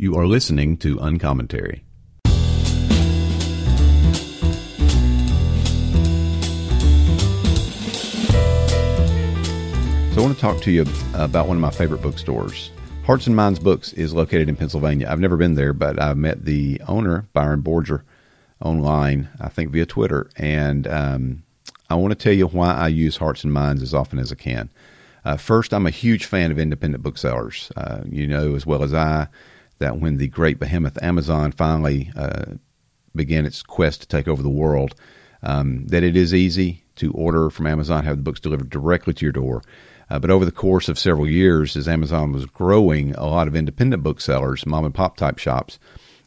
You are listening to Uncommentary. So I want to talk to you about one of my favorite bookstores. Hearts and Minds Books is located in Pennsylvania. I've never been there, but I've met the owner, Byron Borger, online, I think via Twitter. And um, I want to tell you why I use Hearts and Minds as often as I can. Uh, first, I'm a huge fan of independent booksellers. Uh, you know as well as I that when the great behemoth Amazon finally uh, began its quest to take over the world, um, that it is easy to order from Amazon, have the books delivered directly to your door. Uh, but over the course of several years, as Amazon was growing, a lot of independent booksellers, mom and pop type shops,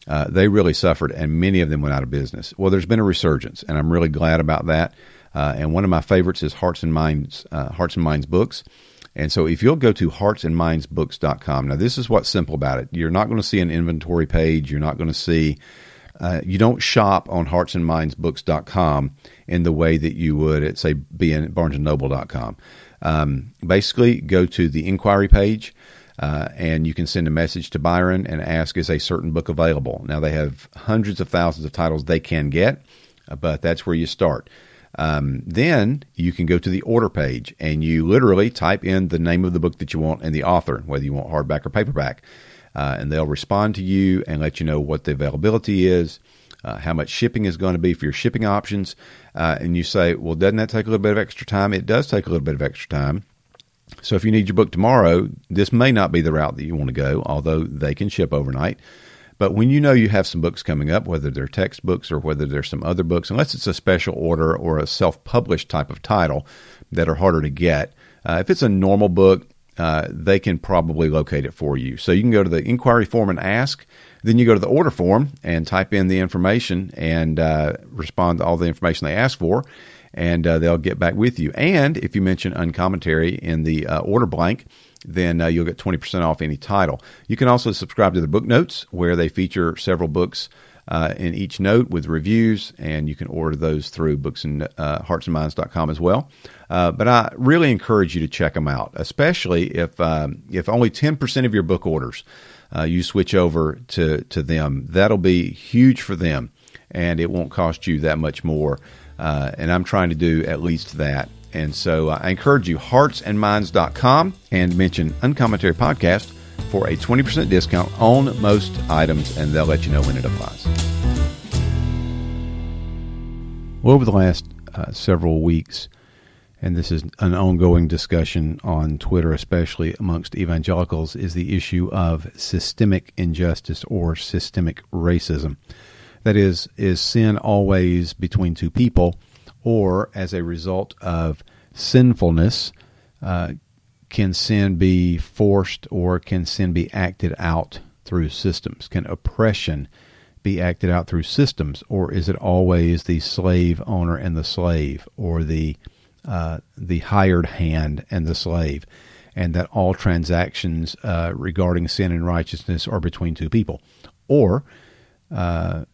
uh, they really suffered, and many of them went out of business. Well, there's been a resurgence, and I'm really glad about that. Uh, and one of my favorites is Hearts and Minds, uh, Hearts and Minds Books. And so, if you'll go to heartsandmindsbooks.com, now this is what's simple about it. You're not going to see an inventory page. You're not going to see uh, you don't shop on heartsandmindsbooks.com in the way that you would at say being at barnesandnoble.com. Um, basically, go to the inquiry page. Uh, and you can send a message to Byron and ask, is a certain book available? Now, they have hundreds of thousands of titles they can get, uh, but that's where you start. Um, then you can go to the order page and you literally type in the name of the book that you want and the author, whether you want hardback or paperback. Uh, and they'll respond to you and let you know what the availability is, uh, how much shipping is going to be for your shipping options. Uh, and you say, well, doesn't that take a little bit of extra time? It does take a little bit of extra time. So if you need your book tomorrow, this may not be the route that you want to go, although they can ship overnight. But when you know you have some books coming up, whether they're textbooks or whether there's some other books, unless it's a special order or a self published type of title that are harder to get, uh, if it's a normal book, uh, they can probably locate it for you. So you can go to the inquiry form and ask. Then you go to the order form and type in the information and uh, respond to all the information they ask for, and uh, they'll get back with you. And if you mention uncommentary in the uh, order blank, then uh, you'll get 20% off any title. You can also subscribe to the book notes where they feature several books uh, in each note with reviews, and you can order those through books and uh, heartsandminds.com as well. Uh, but I really encourage you to check them out, especially if um, if only 10% of your book orders uh, you switch over to, to them. That'll be huge for them, and it won't cost you that much more. Uh, and I'm trying to do at least that. And so uh, I encourage you, heartsandminds.com, and mention Uncommentary Podcast for a 20% discount on most items, and they'll let you know when it applies. Well, over the last uh, several weeks, and this is an ongoing discussion on Twitter, especially amongst evangelicals, is the issue of systemic injustice or systemic racism. That is, is sin always between two people, or as a result of sinfulness, uh, can sin be forced or can sin be acted out through systems? Can oppression be acted out through systems, or is it always the slave owner and the slave, or the uh, the hired hand and the slave, and that all transactions uh, regarding sin and righteousness are between two people, or uh,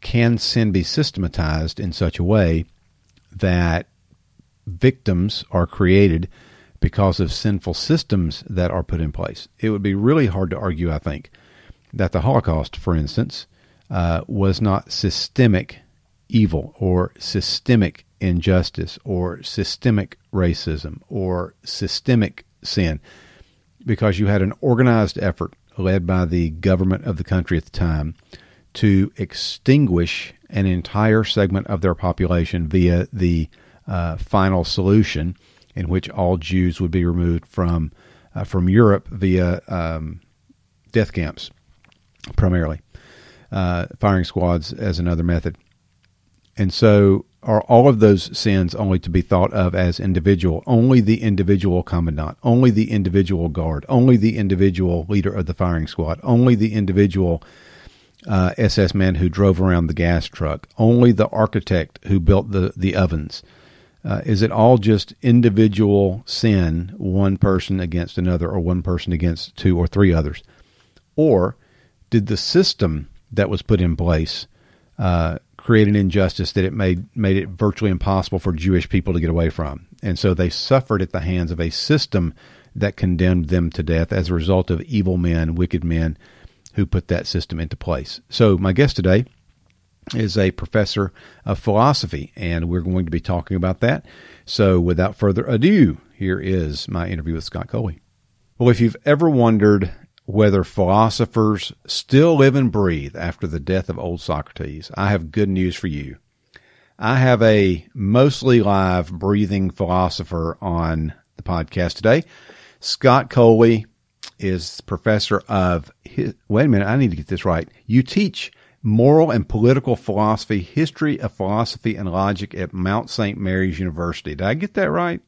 can sin be systematized in such a way that victims are created because of sinful systems that are put in place. It would be really hard to argue, I think, that the Holocaust, for instance, uh, was not systemic evil or systemic injustice or systemic racism or systemic sin because you had an organized effort led by the government of the country at the time to extinguish an entire segment of their population via the uh, final solution in which all Jews would be removed from uh, from Europe via um, death camps, primarily uh, firing squads as another method. And so, are all of those sins only to be thought of as individual? Only the individual commandant, only the individual guard, only the individual leader of the firing squad, only the individual uh, SS man who drove around the gas truck, only the architect who built the the ovens. Uh, is it all just individual sin, one person against another, or one person against two or three others? Or did the system that was put in place uh, create an injustice that it made made it virtually impossible for Jewish people to get away from, and so they suffered at the hands of a system that condemned them to death as a result of evil men, wicked men, who put that system into place. So, my guest today is a professor of philosophy, and we're going to be talking about that. So, without further ado, here is my interview with Scott Coley. Well, if you've ever wondered whether philosophers still live and breathe after the death of old Socrates, I have good news for you. I have a mostly live breathing philosopher on the podcast today. Scott Coley is professor of, wait a minute, I need to get this right. You teach moral and political philosophy, history of philosophy and logic at Mount St. Mary's University. Did I get that right?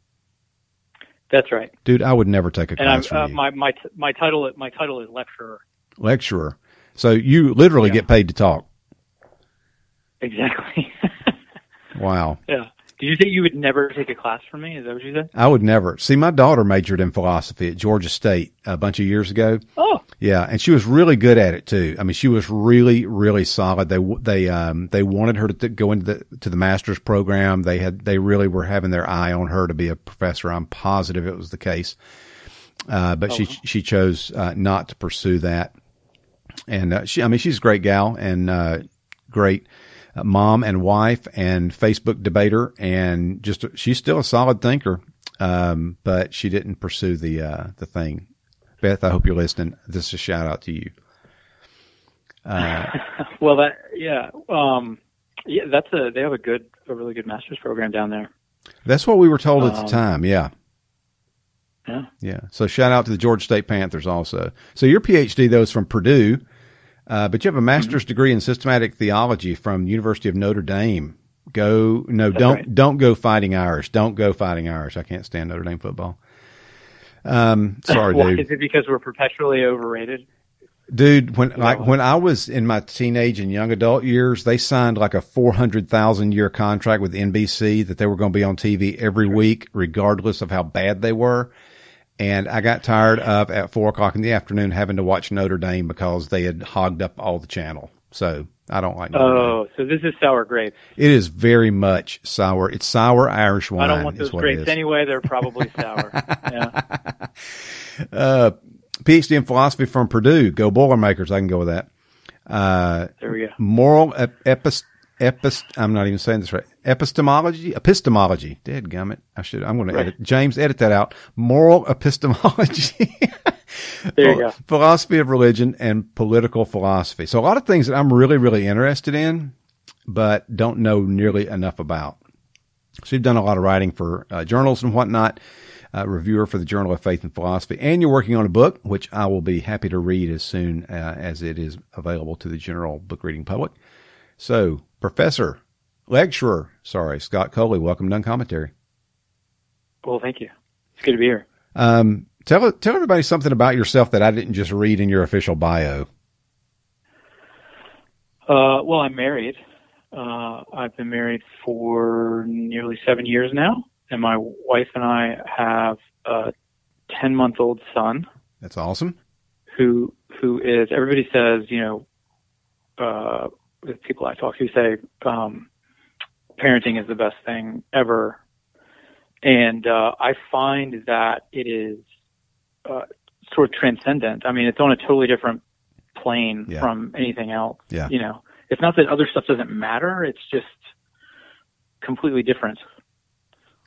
That's right, dude. I would never take a class and from uh, you. My my my title my title is lecturer. Lecturer. So you literally yeah. get paid to talk. Exactly. wow. Yeah. Did you say you would never take a class from me? Is that what you said? I would never. See, my daughter majored in philosophy at Georgia State a bunch of years ago. Oh. Yeah, and she was really good at it too. I mean, she was really, really solid. They they um they wanted her to go into the to the master's program. They had they really were having their eye on her to be a professor. I'm positive it was the case, uh, but oh. she she chose uh, not to pursue that. And uh, she, I mean, she's a great gal and uh, great mom and wife and Facebook debater, and just she's still a solid thinker. Um, but she didn't pursue the uh, the thing Beth, I hope you're listening. This is a shout out to you. Uh, well, that yeah, um, yeah, that's a they have a good, a really good master's program down there. That's what we were told at um, the time. Yeah. Yeah. Yeah. So shout out to the Georgia State Panthers also. So your PhD though is from Purdue, uh, but you have a master's mm-hmm. degree in systematic theology from University of Notre Dame. Go no, That's don't right. don't go fighting Irish. Don't go fighting Irish. I can't stand Notre Dame football. Um, sorry, Why, dude. Is it because we're perpetually overrated? Dude, when like when I was in my teenage and young adult years, they signed like a four hundred thousand year contract with NBC that they were going to be on TV every week, regardless of how bad they were. And I got tired of at four o'clock in the afternoon having to watch Notre Dame because they had hogged up all the channel. So I don't like. Notre oh, Dame. so this is sour grapes. It is very much sour. It's sour Irish wine. I don't want those grapes anyway. They're probably sour. yeah. Uh, PhD in philosophy from Purdue. Go Boilermakers. I can go with that. Uh, there we go. Moral ep- epist- epist- I'm not even saying this right. Epistemology, epistemology. Dead gummit. I should. I'm going right. to edit. James, edit that out. Moral epistemology. there you go. Philosophy of religion and political philosophy. So a lot of things that I'm really, really interested in, but don't know nearly enough about. So you've done a lot of writing for uh, journals and whatnot uh, reviewer for the Journal of Faith and Philosophy, and you're working on a book, which I will be happy to read as soon uh, as it is available to the general book reading public. So, Professor, lecturer, sorry, Scott Coley, welcome to Uncommentary. Well, thank you. It's good to be here. Um, tell tell everybody something about yourself that I didn't just read in your official bio. Uh, well, I'm married. Uh, I've been married for nearly seven years now and my wife and I have a 10 month old son. That's awesome. Who who is everybody says you know uh, the people I talk to say um, parenting is the best thing ever, and uh, I find that it is uh, sort of transcendent. I mean, it's on a totally different plane yeah. from anything else. Yeah. You know, it's not that other stuff doesn't matter. It's just completely different.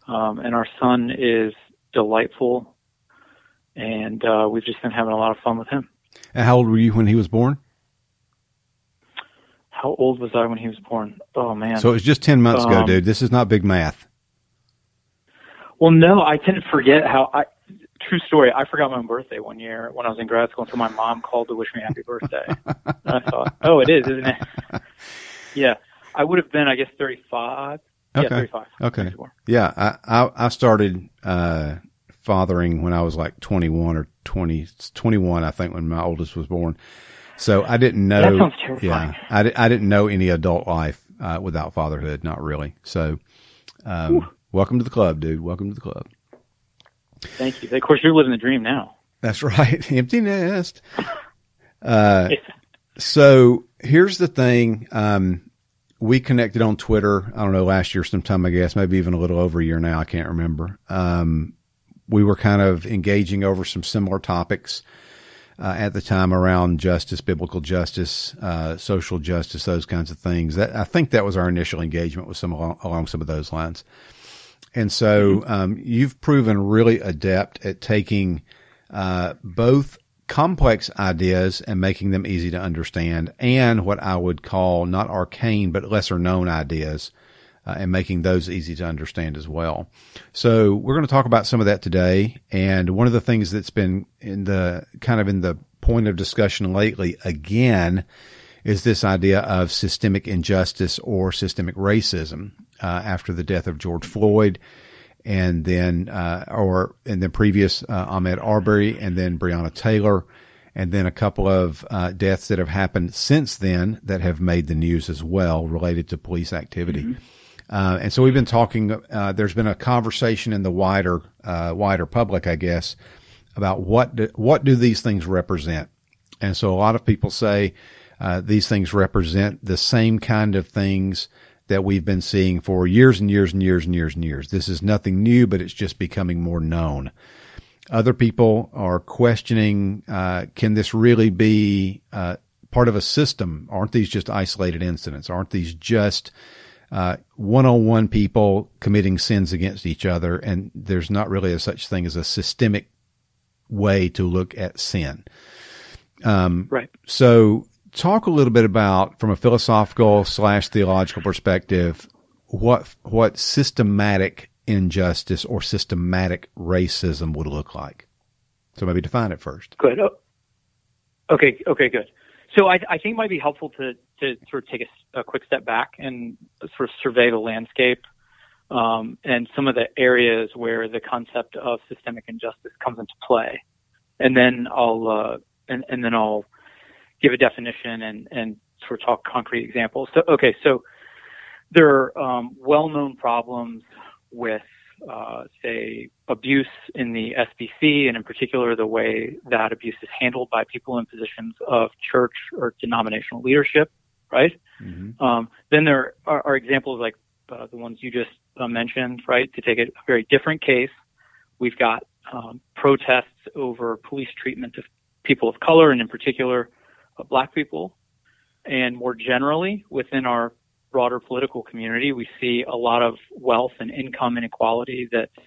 Um, and our son is delightful, and uh, we've just been having a lot of fun with him. And how old were you when he was born? How old was I when he was born? Oh man! So it was just ten months um, ago, dude. This is not big math. Well, no, I tend to forget how I. True story. I forgot my own birthday one year when I was in grad school, and so my mom called to wish me happy birthday. and I thought, oh, it is, isn't it? yeah, I would have been, I guess, thirty-five. Okay. Yeah, 35. Okay. Yeah, I, I, I started uh, fathering when I was like 21 or 20, 21, I think, when my oldest was born. So I didn't know. That sounds terrifying. Yeah, I, I didn't know any adult life uh, without fatherhood. Not really. So, um, welcome to the club, dude. Welcome to the club. Thank you. Of course, you're living the dream now. That's right. Empty nest. Uh, so here's the thing. Um, we connected on Twitter. I don't know last year sometime, I guess, maybe even a little over a year now. I can't remember. Um, we were kind of engaging over some similar topics. Uh, at the time around justice, biblical justice, uh, social justice, those kinds of things. That I think that was our initial engagement with some along, along some of those lines. And so mm-hmm. um, you've proven really adept at taking uh, both complex ideas and making them easy to understand, and what I would call not arcane but lesser known ideas. Uh, and making those easy to understand as well. So we're going to talk about some of that today. And one of the things that's been in the kind of in the point of discussion lately again is this idea of systemic injustice or systemic racism uh, after the death of George Floyd, and then uh, or in the previous uh, Ahmaud Arbery, and then Breonna Taylor, and then a couple of uh, deaths that have happened since then that have made the news as well related to police activity. Mm-hmm. Uh, and so we've been talking. Uh, there's been a conversation in the wider wider public, I guess, about what do, what do these things represent. And so a lot of people say these things represent the same kind of things that we've been seeing for years and years and years and years and years. This is nothing new, but it's just becoming more known. Other people are questioning, uh, can this really be uh, part of a system? Aren't these just isolated incidents? Aren't these just one on one people committing sins against each other? And there's not really a such thing as a systemic way to look at sin. Um, right. So talk a little bit about, from a philosophical slash theological perspective, what what systematic injustice or systematic racism would look like. So maybe define it first. Good. Oh, okay. Okay. Good. So I, I think it might be helpful to to sort of take a, a quick step back and sort of survey the landscape um, and some of the areas where the concept of systemic injustice comes into play, and then I'll uh, and, and then I'll give a definition and, and sort of talk concrete examples. So, okay, so there are um, well-known problems with, uh, say, abuse in the SBC, and in particular the way that abuse is handled by people in positions of church or denominational leadership, right? Mm-hmm. Um, then there are, are examples like uh, the ones you just uh, mentioned, right? To take a very different case, we've got um, protests over police treatment of people of color, and in particular, black people. And more generally, within our broader political community, we see a lot of wealth and income inequality that's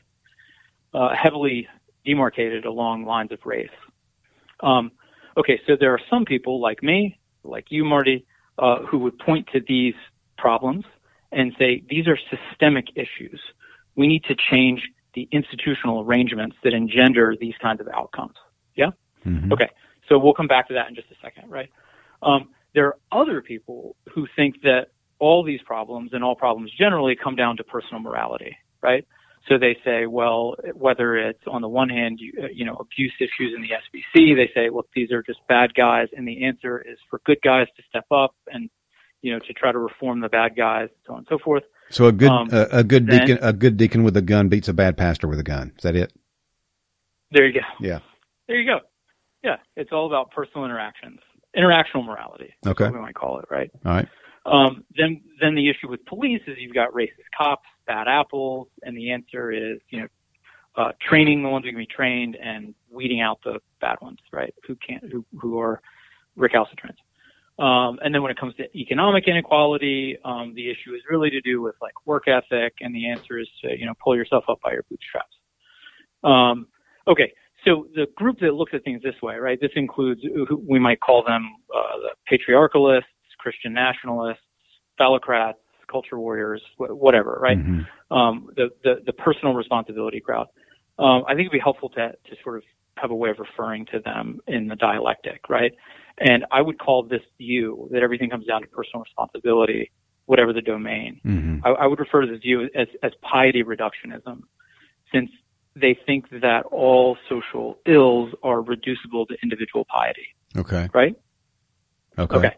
uh, heavily demarcated along lines of race. Um, okay, so there are some people like me, like you, Marty, uh, who would point to these problems and say these are systemic issues. We need to change the institutional arrangements that engender these kinds of outcomes. Yeah? Mm-hmm. Okay. So we'll come back to that in just a second, right? Um, there are other people who think that all these problems and all problems generally come down to personal morality, right? So they say, well, whether it's on the one hand, you, you know, abuse issues in the SBC, they say, well, these are just bad guys, and the answer is for good guys to step up and, you know, to try to reform the bad guys, so on and so forth. So a good um, a, a, good then, deacon a good deacon with a gun beats a bad pastor with a gun. Is that it? There you go. Yeah. There you go. Yeah, it's all about personal interactions, interactional morality. Okay, we might call it, right? All right. Um, then, then the issue with police is you've got racist cops, bad apples, and the answer is, you know, uh, training the ones who can be trained and weeding out the bad ones, right? Who can't, who who are recalcitrant. Um, and then when it comes to economic inequality, um, the issue is really to do with like work ethic, and the answer is to you know pull yourself up by your bootstraps. Um, okay, so the group that looks at things this way, right? This includes we might call them uh, the patriarchalists, Christian nationalists, phallocrats, culture warriors, whatever, right? Mm-hmm. Um, the, the, the personal responsibility crowd. Um, I think it'd be helpful to to sort of have a way of referring to them in the dialectic, right? And I would call this view that everything comes down to personal responsibility, whatever the domain. Mm-hmm. I, I would refer to this view as, as piety reductionism, since they think that all social ills are reducible to individual piety. Okay. Right? Okay. Okay.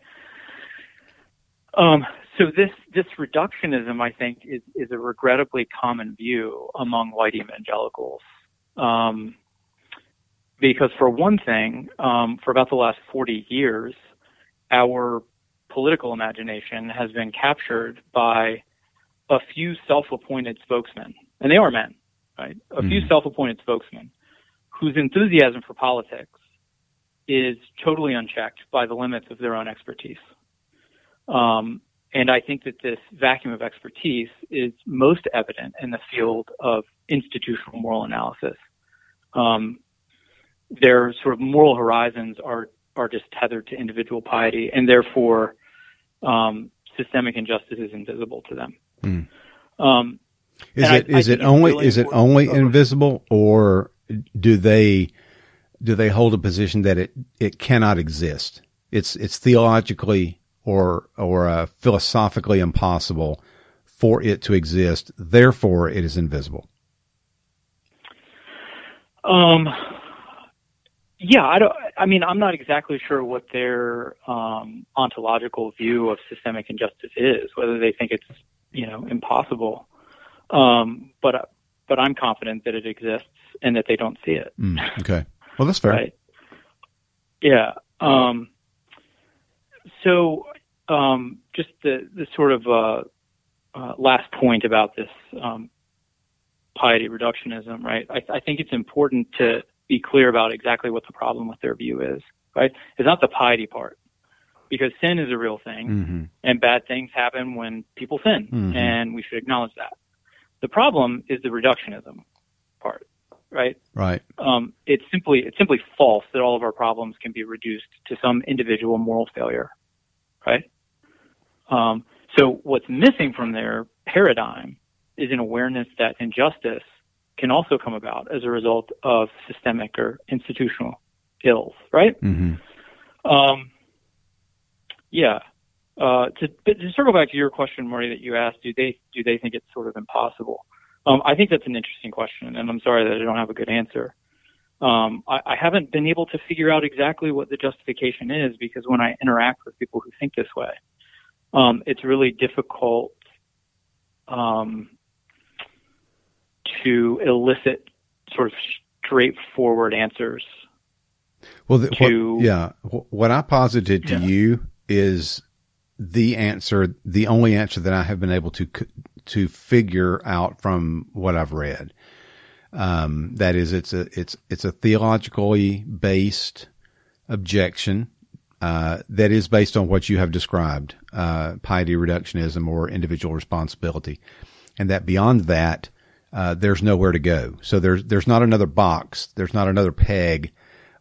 Um, so this this reductionism, I think, is is a regrettably common view among white evangelicals. Um, because for one thing, um, for about the last 40 years, our political imagination has been captured by a few self-appointed spokesmen, and they are men right? A mm few hmm. self-appointed spokesmen whose enthusiasm for politics is totally unchecked by the limits of their own expertise. Um, and I think that this vacuum of expertise is most evident in the field of institutional moral analysis. Um, their sort of moral horizons are are just tethered to individual piety, and therefore um, systemic injustice is invisible to them. Mm. Um, is it I, is I it only really is it only invisible, or do they do they hold a position that it it cannot exist? It's it's theologically or or uh, philosophically impossible for it to exist. Therefore, it is invisible. Um. Yeah, I don't. I mean, I'm not exactly sure what their um, ontological view of systemic injustice is. Whether they think it's you know impossible, um, but but I'm confident that it exists and that they don't see it. Mm, okay. Well, that's fair. Right. Yeah. Um, so um, just the, the sort of uh, uh, last point about this um, piety reductionism, right? I, I, think it's important to be clear about exactly what the problem with their view is, right? It's not the piety part, because sin is a real thing, mm-hmm. and bad things happen when people sin, mm-hmm. and we should acknowledge that. The problem is the reductionism part, right? Right. Um, it's simply it's simply false that all of our problems can be reduced to some individual moral failure, right? Um, so what's missing from their paradigm is an awareness that injustice can also come about as a result of systemic or institutional ills, right? Mm-hmm. Um, yeah. Uh, to, to, circle back to your question, Marty, that you asked, do they do they think it's sort of impossible? Um, I think that's an interesting question, and I'm sorry that I don't have a good answer. Um, I, I, haven't been able to figure out exactly what the justification is because when I interact with people who think this way, um, it's really difficult um, to elicit sort of straightforward answers. Well, to, what, yeah, what I posited to yeah. you is the answer, the only answer that I have been able to to figure out from what I've read. Um, that is, it's a it's it's a theologically based objection uh, that is based on what you have described, uh, piety reductionism or individual responsibility, and that beyond that, uh, there's nowhere to go. So there's there's not another box, there's not another peg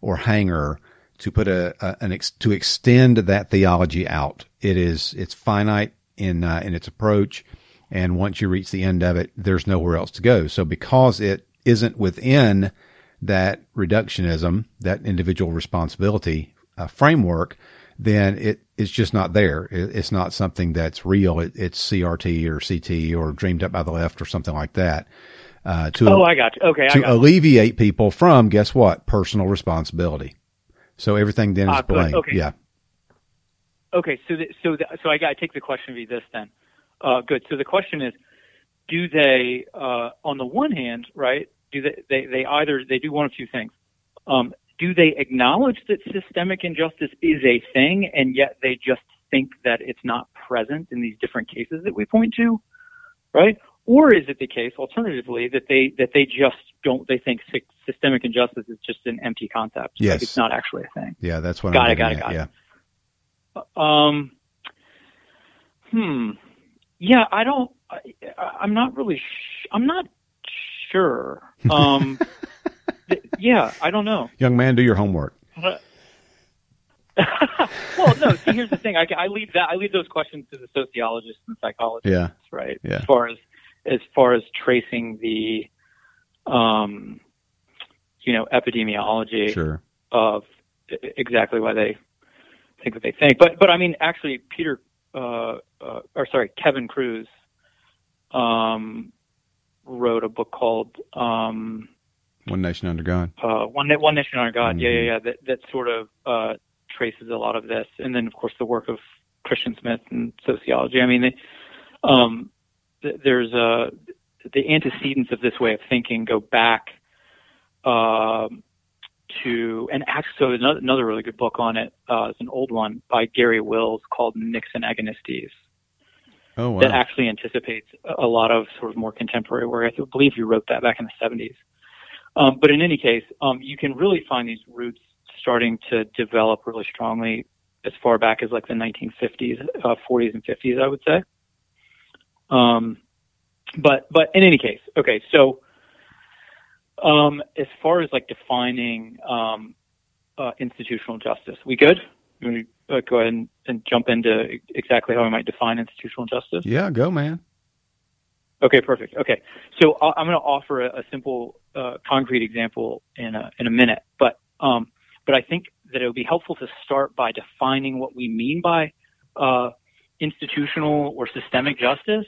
or hanger to put a, a an ex, to extend that theology out. It is it's finite in uh, in its approach, and once you reach the end of it, there's nowhere else to go. So because it isn't within that reductionism, that individual responsibility uh, framework, then it it's just not there. It, it's not something that's real. It, it's CRT or CT or dreamed up by the left or something like that. Uh, to oh, I got you. Okay, to alleviate you. people from guess what personal responsibility. So everything then is uh, blamed. Okay. Yeah. Okay, so the, so the, so I got to take the question to be this then. Uh, good. So the question is, do they, uh, on the one hand, right? Do they, they, they either they do one of two things. Um, do they acknowledge that systemic injustice is a thing and yet they just think that it's not present in these different cases that we point to, right? Or is it the case, alternatively, that they that they just don't they think systemic injustice is just an empty concept? Yes, like it's not actually a thing. Yeah, that's what. Got I'm it. Got it. Got it. Yeah. Um. Hmm. Yeah, I don't. I, I'm not really. Sh- I'm not sure. Um. Yeah, I don't know. Young man, do your homework. well, no. See, here's the thing. I, I leave that. I leave those questions to the sociologists and psychologists. Yeah. Right. Yeah. As far as as far as tracing the, um, you know, epidemiology sure. of exactly why they think what they think. But but I mean, actually, Peter, uh, uh, or sorry, Kevin Kruse, um, wrote a book called um, one Nation Under God. Uh, one, one Nation Under God. Mm-hmm. Yeah, yeah, yeah. That that sort of uh, traces a lot of this, and then of course the work of Christian Smith and sociology. I mean, they, um, th- there's a the antecedents of this way of thinking go back uh, to and actually so another, another really good book on it uh, is an old one by Garry Wills called Nixon Agonistes. Oh, wow. That actually anticipates a lot of sort of more contemporary work. I believe you wrote that back in the 70s. Um, but in any case, um, you can really find these roots starting to develop really strongly as far back as like the 1950s, uh, 40s, and 50s, I would say. Um, but but in any case, okay. So um, as far as like defining um, uh, institutional justice, we good? We uh, go ahead and, and, jump into exactly how we might define institutional justice. Yeah, go man. Okay, perfect. Okay, so i am going to offer a, a simple, uh, concrete example in a in a minute, but um, but I think that it would be helpful to start by defining what we mean by uh, institutional or systemic justice,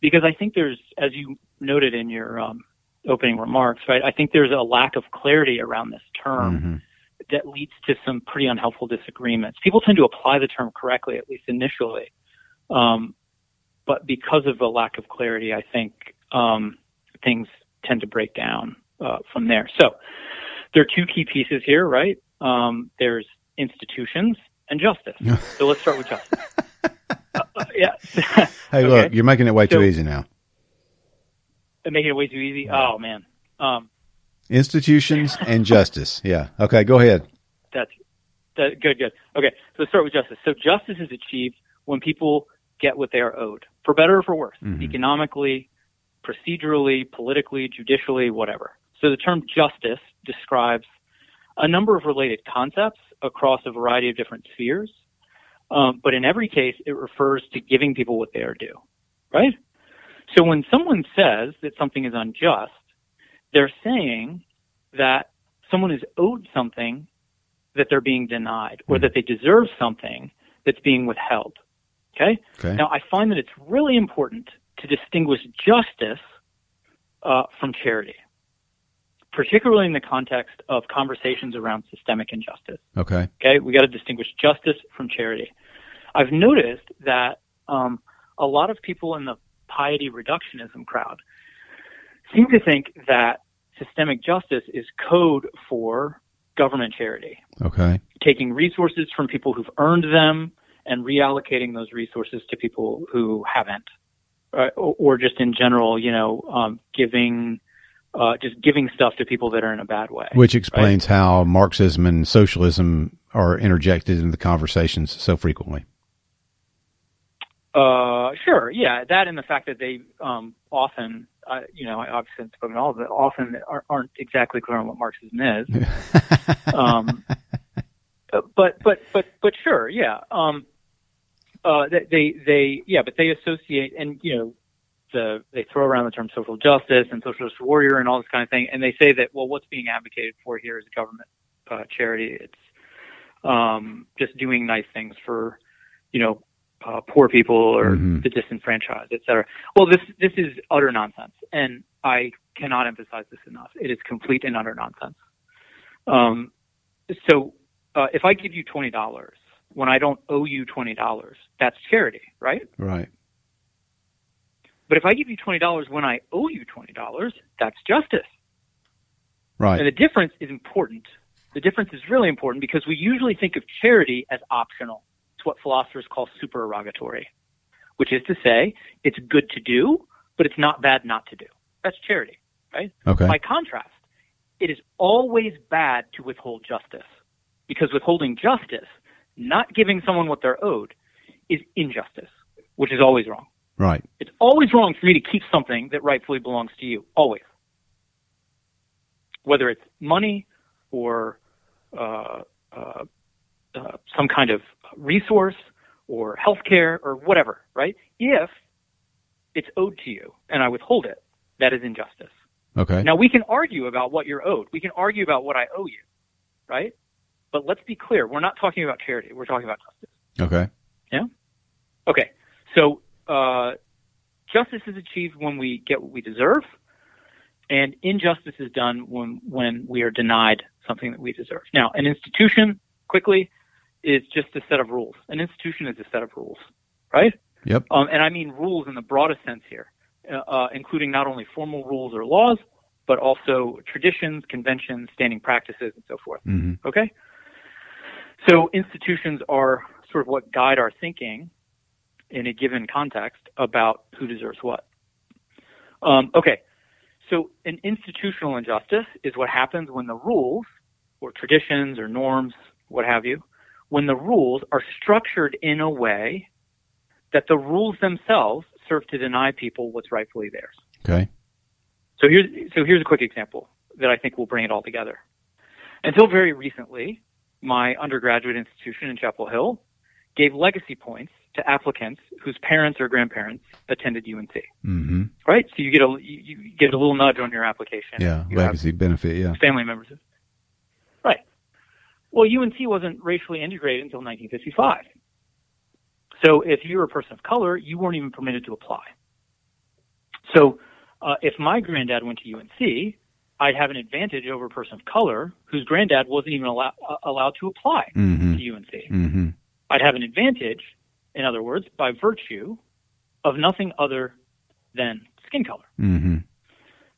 because I think there's, as you noted in your um, opening remarks, right? I think there's a lack of clarity around this term mm-hmm. that leads to some pretty unhelpful disagreements. People tend to apply the term correctly, at least initially, um, but because of the lack of clarity, I think um, things tend to break down uh, from there. So there are two key pieces here, right? Um, there's institutions and justice. so let's start with justice. uh, yeah. hey, okay. look, you're making it way so, too easy now. Making it way too easy. Oh man. Um, institutions and justice. Yeah. Okay. Go ahead. That's that, good. Good. Okay. So let's start with justice. So justice is achieved when people get what they are owed, for better or for worse, mm-hmm. economically, procedurally, politically, judicially, whatever. So the term justice describes a number of related concepts across a variety of different spheres. Um, but in every case, it refers to giving people what they are due, right? So when someone says that something is unjust, they're saying that someone is owed something that they're being denied or that they deserve something that's being withheld. Okay? okay. Now, I find that it's really important to distinguish justice uh, from charity particularly in the context of conversations around systemic injustice. Okay. Okay. We got to distinguish justice from charity. I've noticed that um, a lot of people in the piety reductionism crowd seem to think that systemic justice is code for government charity. Okay. Taking resources from people who've earned them and reallocating those resources to people who haven't. Uh, or, or, just in general, you know, um, giving uh, just giving stuff to people that are in a bad way. Which explains right? how Marxism and socialism are interjected into the conversations so frequently. Uh, sure, yeah, that and the fact that they um, often, uh, you know, I've since spoken all of it, often aren't exactly clear on what Marxism is. um, but but but but sure, yeah. Um, uh, they they yeah, but they associate and you know the they throw around the term social justice and socialist warrior and all this kind of thing, and they say that well, what's being advocated for here is government uh, charity. It's um, just doing nice things for you know uh, poor people or mm-hmm. the disenfranchised, et cetera. Well, this this is utter nonsense, and I cannot emphasize this enough. It is complete and utter nonsense. Um, so, uh, if I give you twenty dollars when I don't owe you twenty dollars, that's charity, right? Right. But if I give you $20 when I owe you $20, that's justice. Right. And the difference is important. The difference is really important because we usually think of charity as optional. It's what philosophers call supererogatory, which is to say it's good to do, but it's not bad not to do. That's charity, right? Okay. By contrast, it is always bad to withhold justice because withholding justice, not giving someone what they're owed, is injustice, which is always wrong. Right. It's always wrong for me to keep something that rightfully belongs to you. Always. Whether it's money or uh, uh, uh, some kind of resource or healthcare or whatever, right? If it's owed to you and I withhold it, that is injustice. Okay. Now we can argue about what you're owed. We can argue about what I owe you, right? But let's be clear. We're not talking about charity. We're talking about justice. Okay. Yeah. Okay. So uh, justice is achieved when we get what we deserve, and injustice is done when when we are denied something that we deserve. Now, an institution, quickly, is just a set of rules. An institution is a set of rules, right? Yep. Um, and I mean rules in the broadest sense here, uh, uh, including not only formal rules or laws, but also traditions, conventions, standing practices, and so forth. Mm-hmm. Okay. So institutions are sort of what guide our thinking in a given context about who deserves what. Um, okay, so an institutional injustice is what happens when the rules, or traditions or norms, what have you, when the rules are structured in a way that the rules themselves serve to deny people what's rightfully theirs. Okay. So here's so here's a quick example that I think will bring it all together. Until very recently, my undergraduate institution in Chapel Hill gave legacy points to applicants whose parents or grandparents attended UNC. Mm-hmm. Right, so you get a you get a little nudge on your application. Yeah, You legacy benefit. Yeah. family members. Right. Well, UNC wasn't racially integrated until 1955. So if you were a person of color, you weren't even permitted to apply. So uh, if my granddad went to UNC, I'd have an advantage over a person of color whose granddad wasn't even allow, uh, allowed to apply Mm-hmm. to UNC. Mm-hmm. I'd have an advantage, in other words, by virtue of nothing other than skin color. Mm-hmm.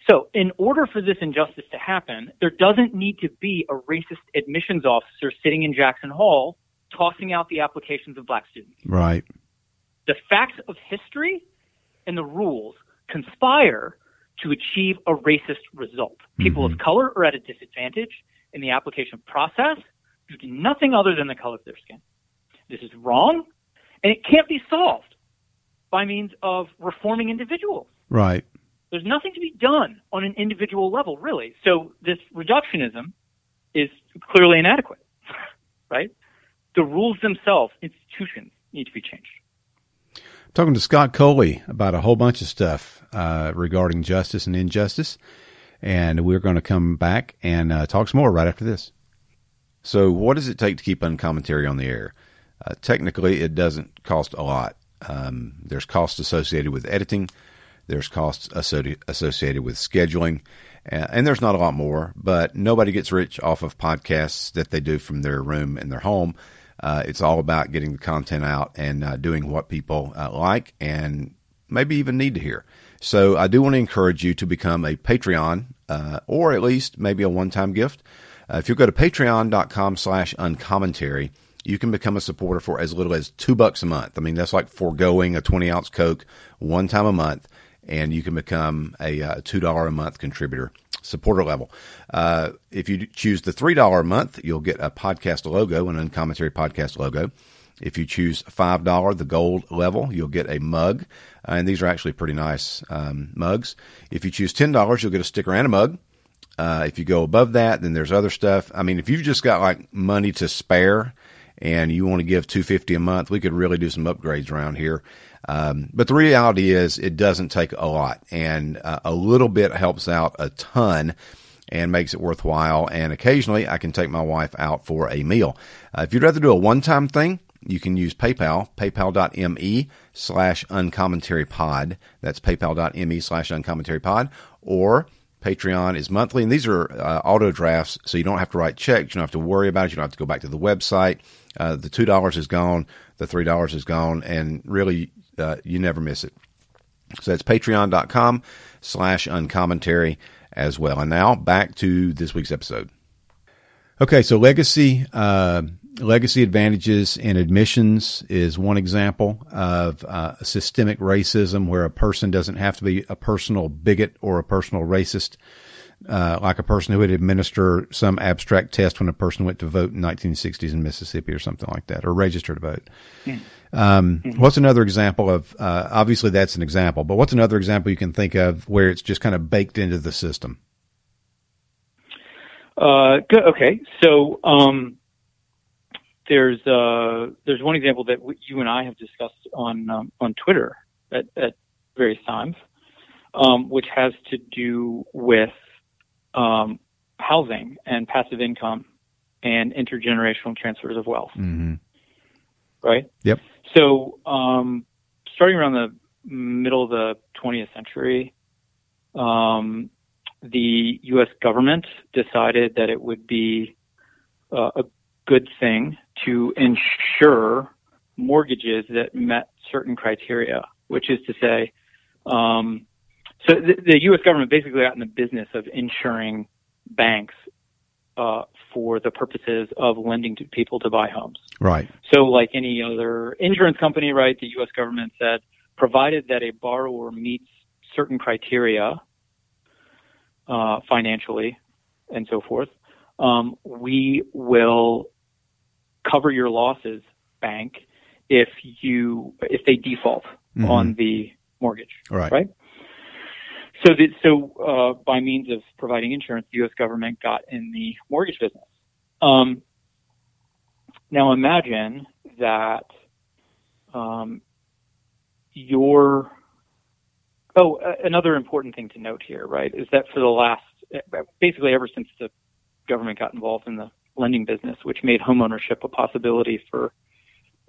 So, in order for this injustice to happen, there doesn't need to be a racist admissions officer sitting in Jackson Hall tossing out the applications of black students. Right. The facts of history and the rules conspire to achieve a racist result. People of mm-hmm. color are at a disadvantage in the application process due to nothing other than the color of their skin. This is wrong, and it can't be solved by means of reforming individuals. Right. There's nothing to be done on an individual level, really. So this reductionism is clearly inadequate, right? The rules themselves, institutions, need to be changed. Talking to Scott Coley about a whole bunch of stuff uh, regarding justice and injustice, and we're going to come back and uh, talk some more right after this. So, what does it take to keep uncommentary on the air? Uh, technically, it doesn't cost a lot. Um, there's costs associated with editing. There's costs associated with scheduling, uh, and there's not a lot more. But nobody gets rich off of podcasts that they do from their room in their home. Uh, it's all about getting the content out and uh, doing what people uh, like and maybe even need to hear. So I do want to encourage you to become a Patreon uh, or at least maybe a one-time gift. Uh, if you go to patreon.com slash uncommentary, you can become a supporter for as little as two bucks a month. I mean, that's like foregoing a 20 ounce Coke one time a month, and you can become a uh, $2 a month contributor supporter level. Uh, if you choose the $3 a month, you'll get a podcast logo, an uncommentary podcast logo. If you choose $5, the gold level, you'll get a mug. Uh, and these are actually pretty nice um, mugs. If you choose $10, you'll get a sticker and a mug. Uh, if you go above that, then there's other stuff. I mean, if you've just got like money to spare and you want to give 250 a month, we could really do some upgrades around here. Um, but the reality is it doesn't take a lot and uh, a little bit helps out a ton and makes it worthwhile. And occasionally I can take my wife out for a meal. Uh, if you'd rather do a one-time thing, you can use PayPal, paypal.me slash uncommentarypod. That's paypal.me slash uncommentarypod. Or Patreon is monthly, and these are uh, auto drafts, so you don't have to write checks. You don't have to worry about it. You don't have to go back to the website. Uh, the $2 is gone, the $3 is gone, and really, uh, you never miss it. So that's patreon.com slash uncommentary as well. And now back to this week's episode. Okay, so legacy uh, legacy advantages in admissions is one example of uh, systemic racism, where a person doesn't have to be a personal bigot or a personal racist, uh, like a person who would administer some abstract test when a person went to vote in 1960s in Mississippi or something like that, or register to vote. Um, What's another example of? Uh, obviously, that's an example, but what's another example you can think of where it's just kind of baked into the system? Uh, good. Okay, so um, there's uh, there's one example that w- you and I have discussed on um, on Twitter at, at various times, um, which has to do with um, housing and passive income and intergenerational transfers of wealth. Mm-hmm. Right. Yep. So, um, starting around the middle of the 20th century, um, the U.S. government decided that it would be uh, a good thing to insure mortgages that met certain criteria, which is to say, um, so the, the U.S. government basically got in the business of insuring banks uh, for the purposes of lending to people to buy homes. Right. So, like any other insurance company, right, the U.S. government said, provided that a borrower meets certain criteria uh, financially and so forth, um, we will cover your losses, bank, if you if they default Mhm. on the mortgage. Right. Right. So, that, so uh, by means of providing insurance, the U.S. government got in the mortgage business. Um, now, imagine that um, your oh, uh, another important thing to note here, right, is that for the last basically ever since the government got involved in the lending business, which made homeownership a possibility for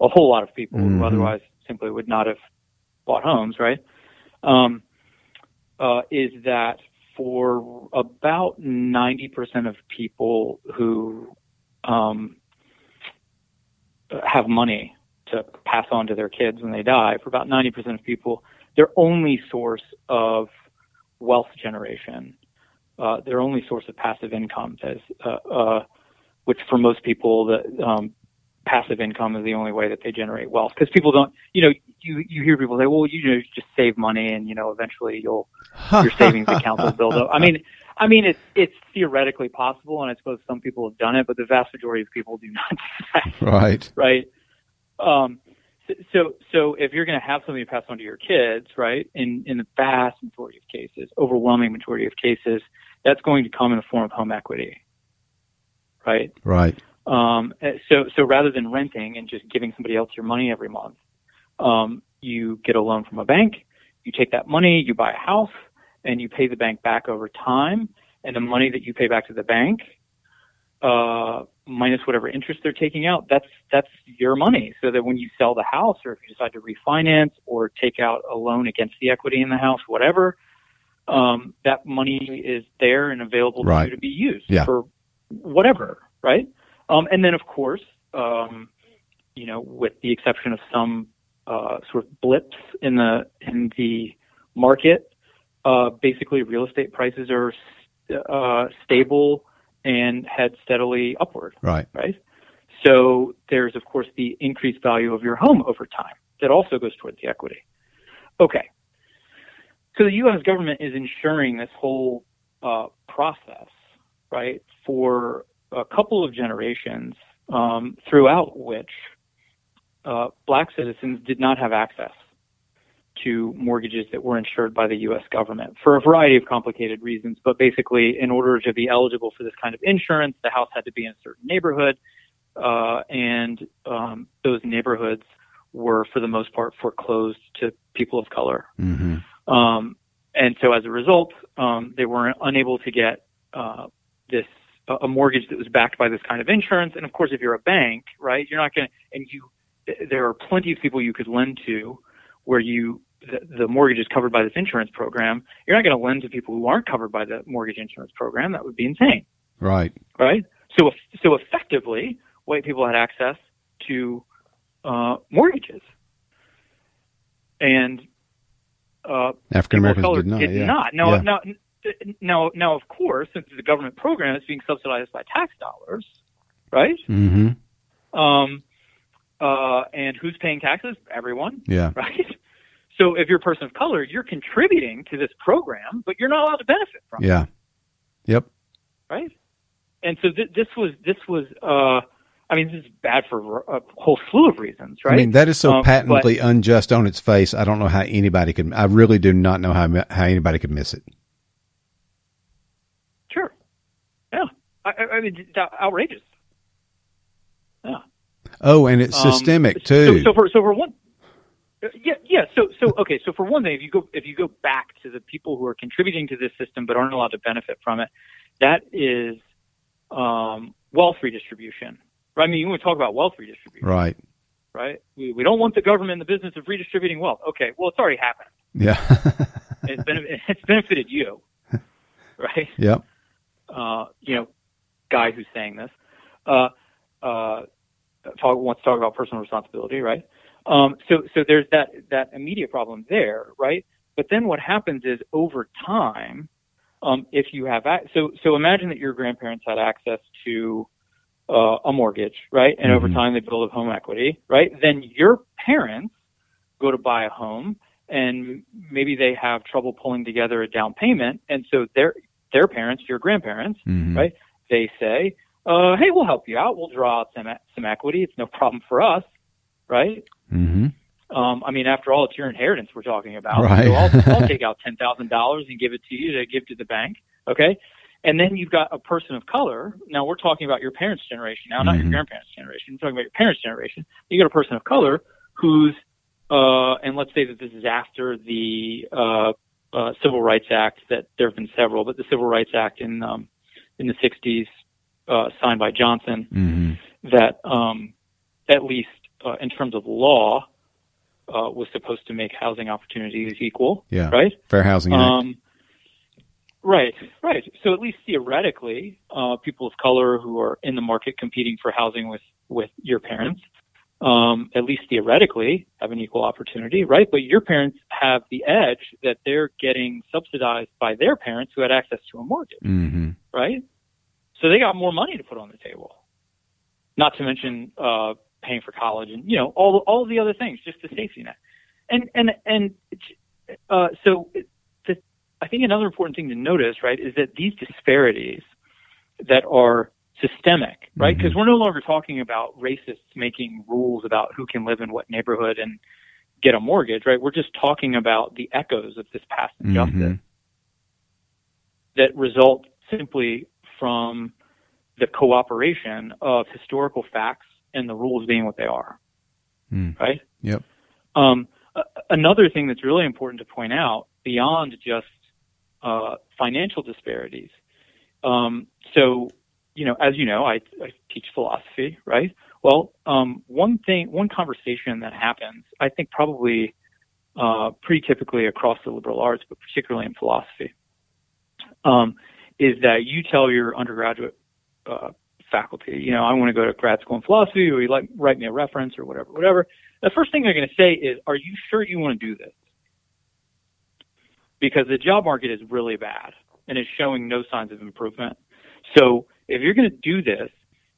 a whole lot of people Mhm. who otherwise simply would not have bought homes, right? Um, uh, is that for about 90% of people who um, have money to pass on to their kids when they die, for about 90% of people, their only source of wealth generation, uh, their only source of passive income, is, uh, uh, which for most people, the um, passive income is the only way that they generate wealth. Because people don't, you know, you you hear people say, well, you know, just save money, and you know, eventually you'll your savings account will build up. I mean, I mean, it's it's theoretically possible, and I suppose some people have done it, but the vast majority of people do not do that Right. right? Um, so- so, so if you're going to have something to pass on to your kids, right? In in the vast majority of cases, overwhelming majority of cases, that's going to come in the form of home equity, right? Right. Um, so, so rather than renting and just giving somebody else your money every month, um, you get a loan from a bank. You take that money, you buy a house, and you pay the bank back over time. And the money that you pay back to the bank, uh, minus whatever interest they're taking out, that's that's your money. So that when you sell the house, or if you decide to refinance or take out a loan against the equity in the house, whatever, um, that money is there and available Right. to you to be used Yeah. for whatever, right? Um, and then, of course, um, you know, with the exception of some uh, sort of blips in the in the market, uh, basically real estate prices are uh, stable and head steadily upward, Right. right? So there's, of course, the increased value of your home over time that also goes towards the equity. Okay. So the U.S. government is ensuring this whole uh, process, right, for a couple of generations, um, throughout which uh, black citizens did not have access to mortgages that were insured by the U.S. government for a variety of complicated reasons. But basically, in order to be eligible for this kind of insurance, the house had to be in a certain neighborhood, uh, and um, those neighborhoods were, for the most part, foreclosed to people of color. hmm Um, and so as a result, um, they were unable to get uh, this a mortgage that was backed by this kind of insurance. And of course, if you're a bank, right, you're not going to. And you, there are plenty of people you could lend to, where you the, the mortgage is covered by this insurance program. You're not going to lend to people who aren't covered by the mortgage insurance program. That would be insane, Right. right? So so effectively, white people had access to uh, mortgages, and uh, African Americans did not. did yeah. not. Now, Yeah. now, now, now, of course, since it's a government program, it's being subsidized by tax dollars, right? hmm Um, uh, and who's paying taxes? Everyone, Yeah. right? So if you're a person of color, you're contributing to this program, but you're not allowed to benefit from it, Yeah. Yep. right? And so th- this was this was. Uh, I mean, this is bad for a whole slew of reasons, right? I mean, that is so Um, patently unjust on its face. I don't know how anybody could. I really do not know how how anybody could miss it. Sure. Yeah. I, I- I mean, it's outrageous. Yeah. Oh, and it's Um, systemic too. So, for so for one, uh, yeah, yeah. So so okay. So for one thing, if you go if you go back to the people who are contributing to this system but aren't allowed to benefit from it, that is um, wealth redistribution. Right? I mean, you want to talk about wealth redistribution, right. right? We we don't want the government in the business of redistributing wealth. Okay, well, it's already happened. Yeah. It's benef- it's benefited you, right? yep. uh, you know, guy who's saying this, uh, uh, talk, wants to talk about personal responsibility, right? Um, so, so there's that, that immediate problem there, right? But then what happens is over time, um, if you have, ac- so, so imagine that your grandparents had access to, uh, a mortgage, right? And over Mhm. time they build up home equity, right? Then your parents go to buy a home and maybe they have trouble pulling together a down payment. And so their, their parents, your grandparents, Mhm. Right. They say, uh, "Hey, we'll help you out. We'll draw out some some equity. It's no problem for us, right?" Mm-hmm. Um, I mean, after all, it's your inheritance we're talking about. Right. So I'll, I'll take out ten thousand dollars and give it to you to give to the bank. Okay. And then you've got a person of color. Now we're talking about your parents' generation now, not Mhm. your grandparents' generation. We're talking about your parents' generation. You got a person of color who's, uh, and let's say that this is after the uh, uh, Civil Rights Act. That there have been several, but the Civil Rights Act in um, in the '60s, uh, signed by Johnson, Mm-hmm. that um, at least uh, in terms of law uh, was supposed to make housing opportunities equal, Yeah. right? Fair Housing. Um, right, right. So at least theoretically, uh, people of color who are in the market competing for housing with with your parents, um, at least theoretically, have an equal opportunity, right? But your parents have the edge that they're getting subsidized by their parents who had access to a mortgage mm-hmm. right? So they got more money to put on the table. Not to mention uh, paying for college and you know all all the other things, just the safety net. And and and uh, so the, I think another important thing to notice, right, is that these disparities that are systemic, right? Mhm. Because we're no longer talking about racists making rules about who can live in what neighborhood and get a mortgage, right? We're just talking about the echoes of this past injustice Mhm. that result simply from the cooperation of historical facts and the rules being what they are, Mm. right? Yep. Um, another thing that's really important to point out beyond just uh, financial disparities. Um, so, you know, as you know, I, I teach philosophy, right? Well, um, one thing, one conversation that happens, I think probably uh, pretty typically across the liberal arts, but particularly in philosophy, um, is that you tell your undergraduate uh, faculty, you know, I want to go to grad school in philosophy, or you like write me a reference or whatever, whatever. The first thing they're going to say is, "Are you sure you want to do this?" Because the job market is really bad and is showing no signs of improvement. So if you're going to do this,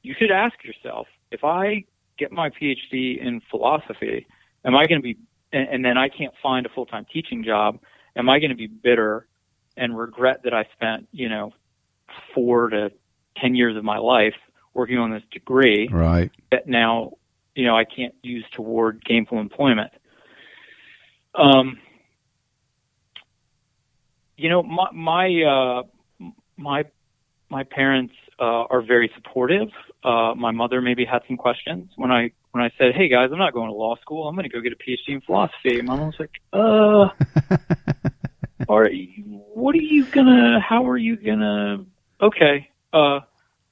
you should ask yourself, if I get my PhD in philosophy, am I going to be, and, and then I can't find a full-time teaching job, am I going to be bitter and regret that I spent, you know, four to ten years of my life working on this degree Right. that now, you know, I can't use toward gainful employment. Um, you know, my my uh, my my parents uh, are very supportive. Uh, my mother maybe had some questions when I when I said, "Hey guys, I'm not going to law school. I'm going to go get a PhD in philosophy." My mom was like, "Uh, are you, what are you gonna? How are you gonna? Okay, uh,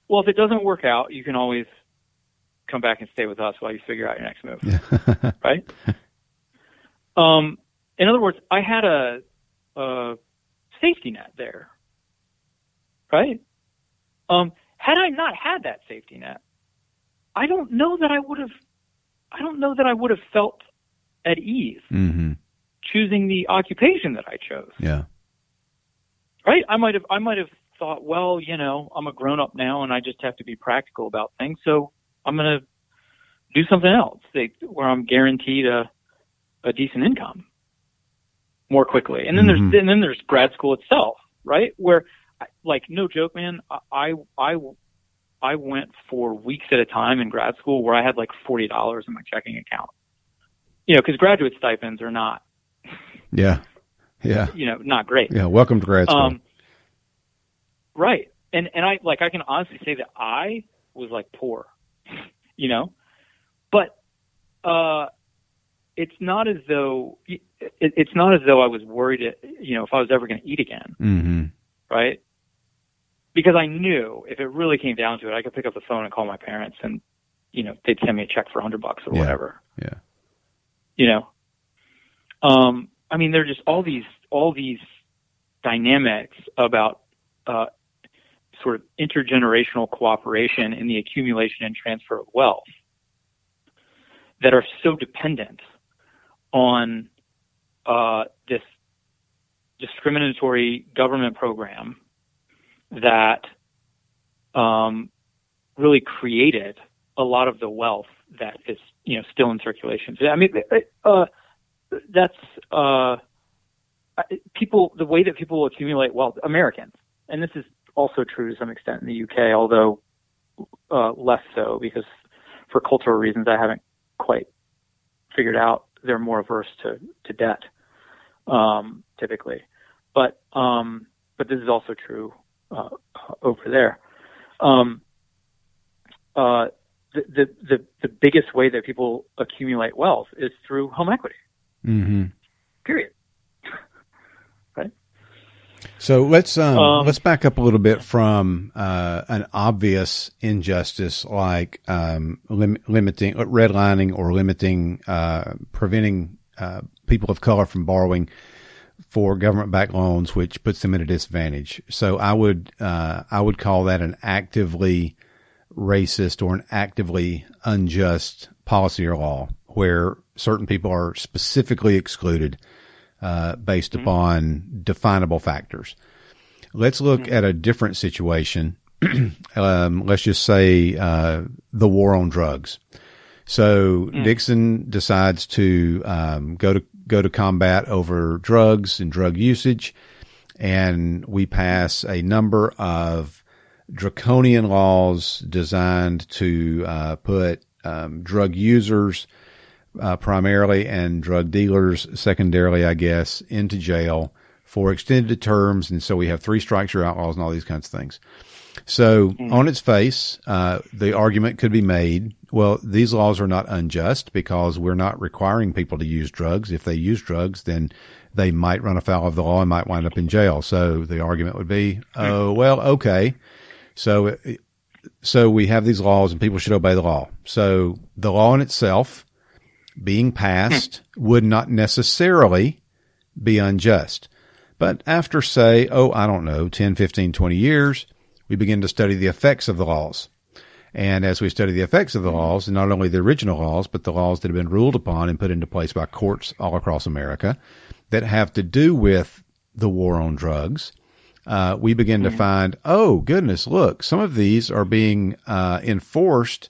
well, if it doesn't work out, you can always come back and stay with us while you figure out your next move." right? Um, in other words, I had a, a safety net there, right? Um, had I not had that safety net, I don't know that I would have. I don't know that I would have felt at ease mm-hmm. choosing the occupation that I chose. Yeah. Right? I might have. I might have thought, well, you know, I'm a grown up now, and I just have to be practical about things. So I'm going to do something else where I'm guaranteed a a decent income more quickly. And then Mhm. there's and then there's grad school itself, right? Where like no joke, man, I I I went for weeks at a time in grad school where I had like forty dollars in my checking account. You know, because graduate stipends are not, Yeah. Yeah. you know, not great. Yeah. Welcome to grad school. Um, right. And and I like I can honestly say that I was like poor, you know, but uh, it's not as though it, it's not as though I was worried, you know, if I was ever going to eat again, mm-hmm. right? Because I knew if it really came down to it, I could pick up the phone and call my parents, and you know, they'd send me a check for a hundred bucks or Yeah. whatever. Yeah. You know, um, I mean, there are just all these all these dynamics about uh, sort of intergenerational cooperation in the accumulation and transfer of wealth that are so dependent on uh, this discriminatory government program that um, really created a lot of the wealth that is you know still in circulation. I mean, uh, that's uh, people the way that people accumulate wealth. Americans, and this is also true to some extent in the UK, although uh, less so because for cultural reasons I haven't quite figured out. They're more averse to to debt um, typically, but um, but this is also true uh, over there. Um, uh, the, the, the the biggest way that people accumulate wealth is through home equity. Mm-hmm. Period. So let's um, um, let's back up a little bit from uh, an obvious injustice like um, lim- limiting redlining or limiting uh, preventing uh, people of color from borrowing for government-backed loans, which puts them at a disadvantage. So I would uh, I would call that an actively racist or an actively unjust policy or law where certain people are specifically excluded uh, based mm-hmm. upon definable factors. Let's look mm-hmm. at a different situation. um, let's just say uh, the war on drugs. So mm. Nixon decides to um, go to go to combat over drugs and drug usage, and we pass a number of draconian laws designed to uh, put um, drug users uh, primarily and drug dealers secondarily, I guess, into jail for extended terms. And so we have three strikes or outlaws and all these kinds of things. So mm-hmm. on its face, uh, the argument could be made, well, these laws are not unjust because we're not requiring people to use drugs. If they use drugs, then they might run afoul of the law and might wind up in jail. So the argument would be, oh, well, okay. So, so we have these laws and people should obey the law. So the law in itself being passed would not necessarily be unjust. But after, say, oh, I don't know, 10, 15, 20 years, we begin to study the effects of the laws. And as we study the effects of the laws, and not only the original laws, but the laws that have been ruled upon and put into place by courts all across America that have to do with the war on drugs, uh, we begin to find, oh, goodness, look, some of these are being uh, enforced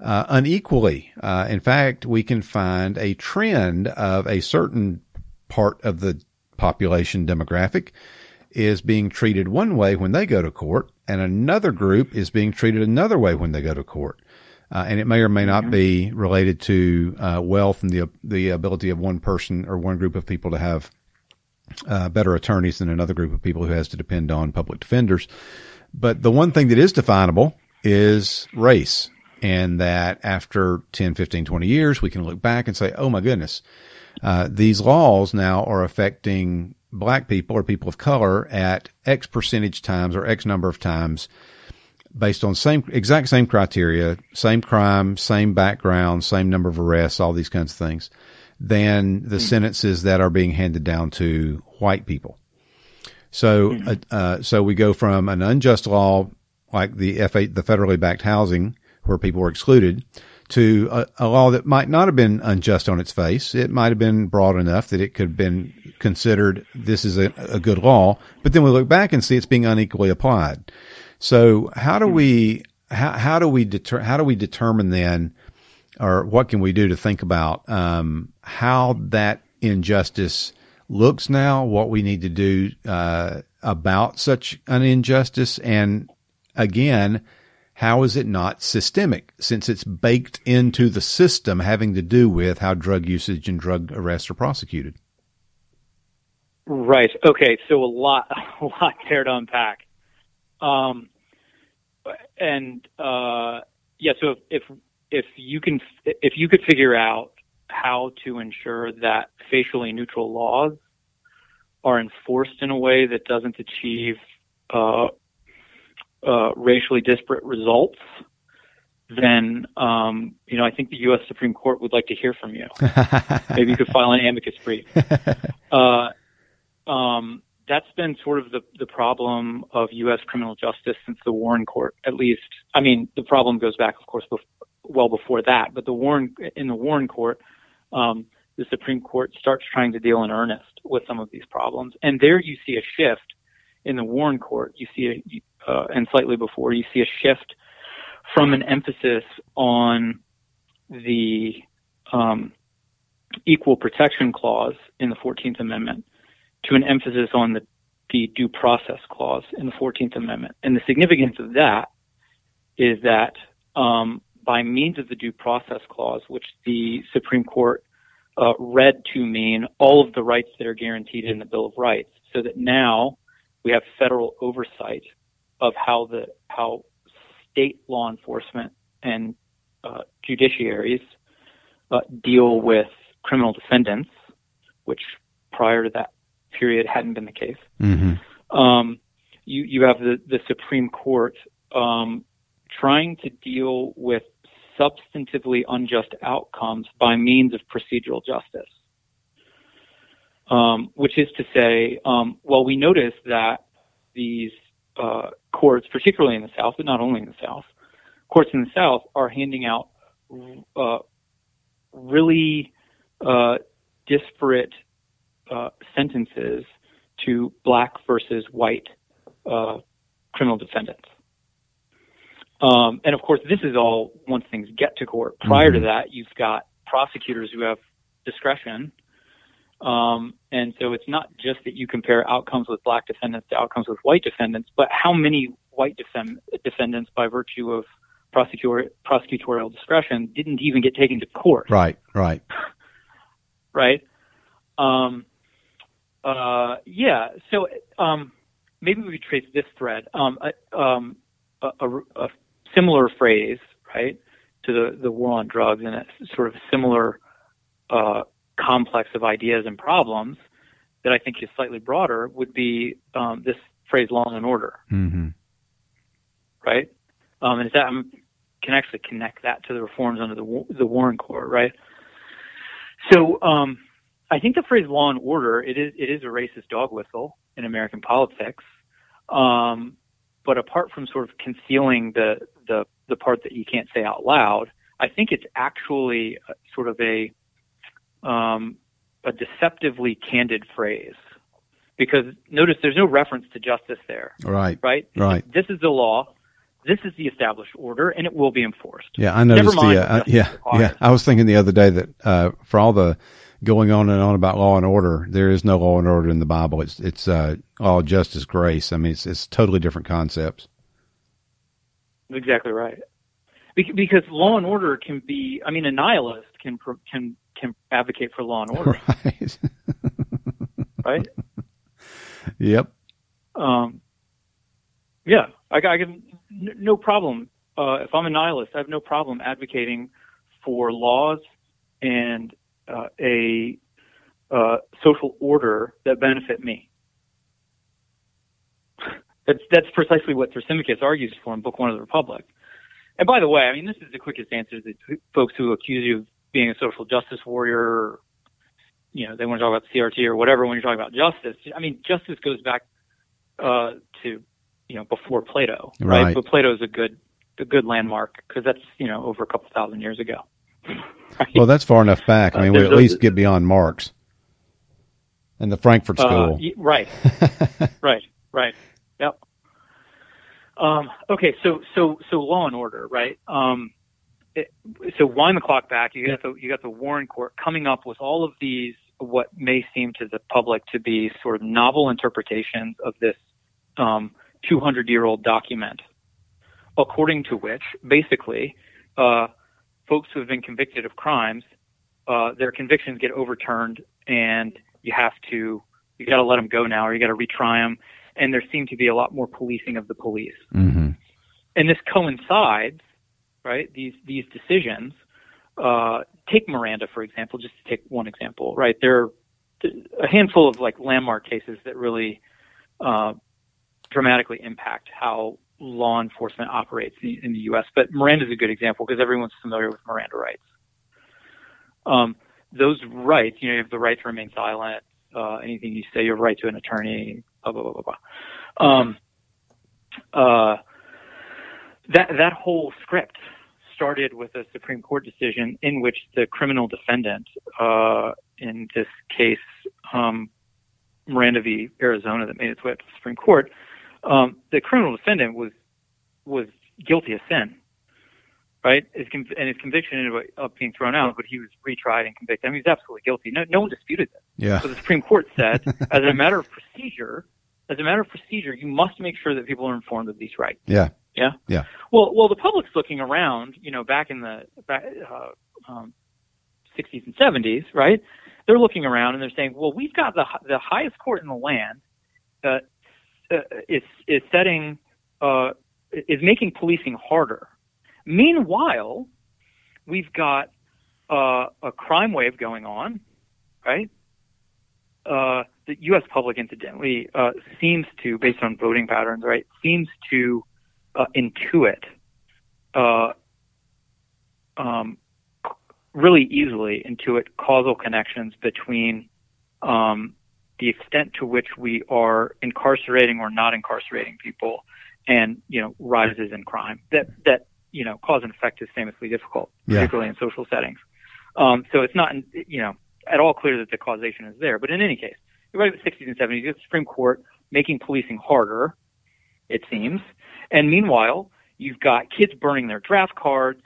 uh, unequally. Uh, in fact, we can find a trend of a certain part of the population demographic is being treated one way when they go to court, and another group is being treated another way when they go to court. Uh, and it may or may not be related to uh, wealth and the the ability of one person or one group of people to have uh, better attorneys than another group of people who has to depend on public defenders. But the one thing that is definable is race and that after 10, 15, 20 years, we can look back and say, oh my goodness, uh, these laws now are affecting black people or people of color at X percentage times or X number of times based on same exact same criteria, same crime, same background, same number of arrests, all these kinds of things, than the mm-hmm. sentences that are being handed down to white people. So, mm-hmm. uh, uh, so we go from an unjust law like the FHA, the federally backed housing where people were excluded to a, a, law that might not have been unjust on its face. It might have been broad enough that it could have been considered this is a, a good law, but then we look back and see it's being unequally applied. So how do we how, how do we deter, how do we determine then, or what can we do to think about um, how that injustice looks now? What we need to do uh, about such an injustice, and again how is it not systemic since it's baked into the system having to do with how drug usage and drug arrests are prosecuted? Right. Okay. So a lot, a lot there to unpack. Um, and uh, yeah. So if, if if you can if you could figure out how to ensure that facially neutral laws are enforced in a way that doesn't achieve uh, uh, racially disparate results, then um, you know I think the U.S. Supreme Court would like to hear from you. Maybe you could file an amicus brief. Uh, um, that's been sort of the, the problem of U.S. criminal justice since the Warren Court, at least. I mean, the problem goes back, of course, bef- well before that. But the Warren in the Warren Court, um, the Supreme Court starts trying to deal in earnest with some of these problems, and there you see a shift in the Warren Court. You see a uh, and slightly before, you see a shift from an emphasis on the um, equal protection clause in the 14th Amendment to an emphasis on the the due process clause in the 14th Amendment. And the significance of that is that um, by means of the due process clause, which the Supreme Court uh, read to mean all of the rights that are guaranteed in the Bill of Rights, so that now we have federal oversight of how the how state law enforcement and uh, judiciaries uh, deal with criminal defendants, which prior to that period hadn't been the case. Mm-hmm. Um, you you have the the Supreme Court um, trying to deal with substantively unjust outcomes by means of procedural justice. Um, which is to say, um, well, we notice that these uh, courts, particularly in the South, but not only in the South, courts in the South are handing out uh, really uh, disparate uh, sentences to black versus white uh, criminal defendants. Um, and of course, this is all once things get to court. Prior mm-hmm. to that, you've got prosecutors who have discretion. Um, and so it's not just that you compare outcomes with black defendants to outcomes with white defendants, but how many white defendants, by virtue of prosecutor- prosecutorial discretion, didn't even get taken to court. Right, right. right? Um, uh, yeah, so um, maybe we could trace this thread. Um, um, a, a, a, similar phrase, right, to the, the war on drugs and a sort of similar uh, complex of ideas and problems that I think is slightly broader would be um, this phrase law and order. Mm-hmm. Right? Um, and is that um, can actually connect that to the reforms under the the Warren Court, right? So um, I think the phrase law and order it is it is a racist dog whistle in American politics. Um, but apart from sort of concealing the, the, the part that you can't say out loud, I think it's actually sort of a, um, a deceptively candid phrase. Because notice there's no reference to justice there. Right. Right? Right. This is the law. This is the established order, and it will be enforced. Yeah, I noticed. the, uh, yeah, yeah. I was thinking the other day that uh, for all the going on and on about law and order. There is no law and order in the Bible. It's it's uh, all justice, grace. I mean, it's it's totally different concepts. Exactly right. Because law and order can be. I mean, a nihilist can can can advocate for law and order. Right. right. Yep. Um. Yeah, I, I can no problem. Uh, if I'm a nihilist, I have no problem advocating for laws and uh, a uh, social order that benefit me. That's that's precisely what Thrasymachus argues for in Book One of the Republic. And by the way, I mean this is the quickest answer to folks who accuse you of being a social justice warrior. You know, they want to talk about CRT or whatever when you're talking about justice. I mean, justice goes back uh, to you know before Plato, right? right? But Plato is a good a good landmark because that's you know over a couple thousand years ago. Right? Well, that's far enough back. I mean, uh, we at least get beyond Marx and the Frankfurt uh, School. Uh, right, right, right. Yep. Um, okay, so so so law and order, right? Um, it, so wind the clock back. You got the you got the Warren Court coming up with all of these what may seem to the public to be sort of novel interpretations of this um, 200 year old document, according to which basically uh, folks who have been convicted of crimes, uh, their convictions get overturned, and you have to you got to let them go now, or you got to retry them. And there seemed to be a lot more policing of the police, mm-hmm. and this coincides, right? These these decisions. Uh, take Miranda for example, just to take one example, right? There are a handful of like landmark cases that really uh, dramatically impact how law enforcement operates in the U.S. But Miranda is a good example because everyone's familiar with Miranda rights. Um, those rights, you know, you have the right to remain silent. Uh, anything you say, you have a right to an attorney. Blah blah blah blah blah. Um, uh, that that whole script started with a Supreme Court decision in which the criminal defendant, uh, in this case, um, Miranda v. Arizona, that made its way up to the Supreme Court, um, the criminal defendant was was guilty of sin, right? His and his conviction ended up being thrown out, but he was retried and convicted. I mean, he's absolutely guilty. No, no one disputed that. Yeah. So the Supreme Court said, as a matter of procedure, as a matter of procedure, you must make sure that people are informed of these rights. Yeah. Yeah. Yeah. Well, well, the public's looking around. You know, back in the back, uh, um, 60s and 70s, right? They're looking around and they're saying, well, we've got the the highest court in the land uh, uh, is is setting uh, is making policing harder. Meanwhile, we've got uh, a crime wave going on, right? Uh, the U.S. public, incidentally, uh, seems to, based on voting patterns, right, seems to uh, intuit uh, um, really easily intuit causal connections between um, the extent to which we are incarcerating or not incarcerating people and you know rises in crime that that you know cause and effect is famously difficult Yeah. particularly in social settings. Um, so it's not you know at all clear that the causation is there. But in any case you're right at the 60s and 70s the Supreme Court making policing harder it seems and meanwhile you've got kids burning their draft cards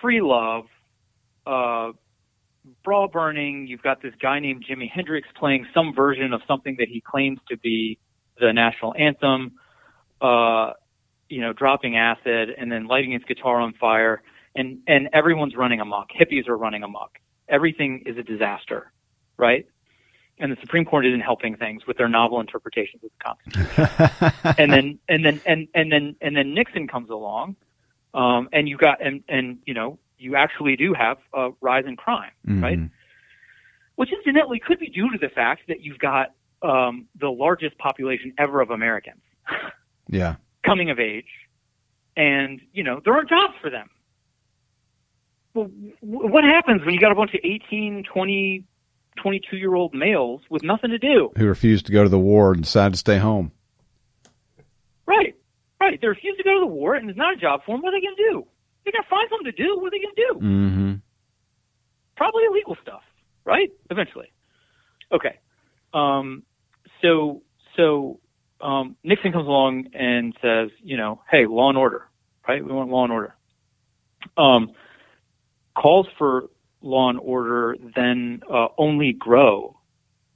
free love uh, bra burning. You've got this guy named Jimi Hendrix playing some version of something that he claims to be the national anthem. Uh, you know, dropping acid and then lighting his guitar on fire, and and everyone's running amok. Hippies are running amok. Everything is a disaster, right? And the Supreme Court isn't helping things with their novel interpretations of the Constitution and then and then and and then and then Nixon comes along, um, and you got and and you know you actually do have a rise in crime, right? Mhm. Which incidentally could be due to the fact that you've got um, the largest population ever of Americans Yeah. coming of age, and you know there aren't jobs for them. Well, what happens when you got a bunch of 18, 20, 22 year old males with nothing to do? Who refused to go to the war and decided to stay home. Right, right. They refuse to go to the war, and it's not a job for them. What are they going to do? They got to find something to do. What are they going to do? Mm-hmm. Probably illegal stuff, right? Eventually. Okay. Um, so so um, Nixon comes along and says, you know, hey, law and order, right? We want law and order. Um, calls for law and order then uh, only grow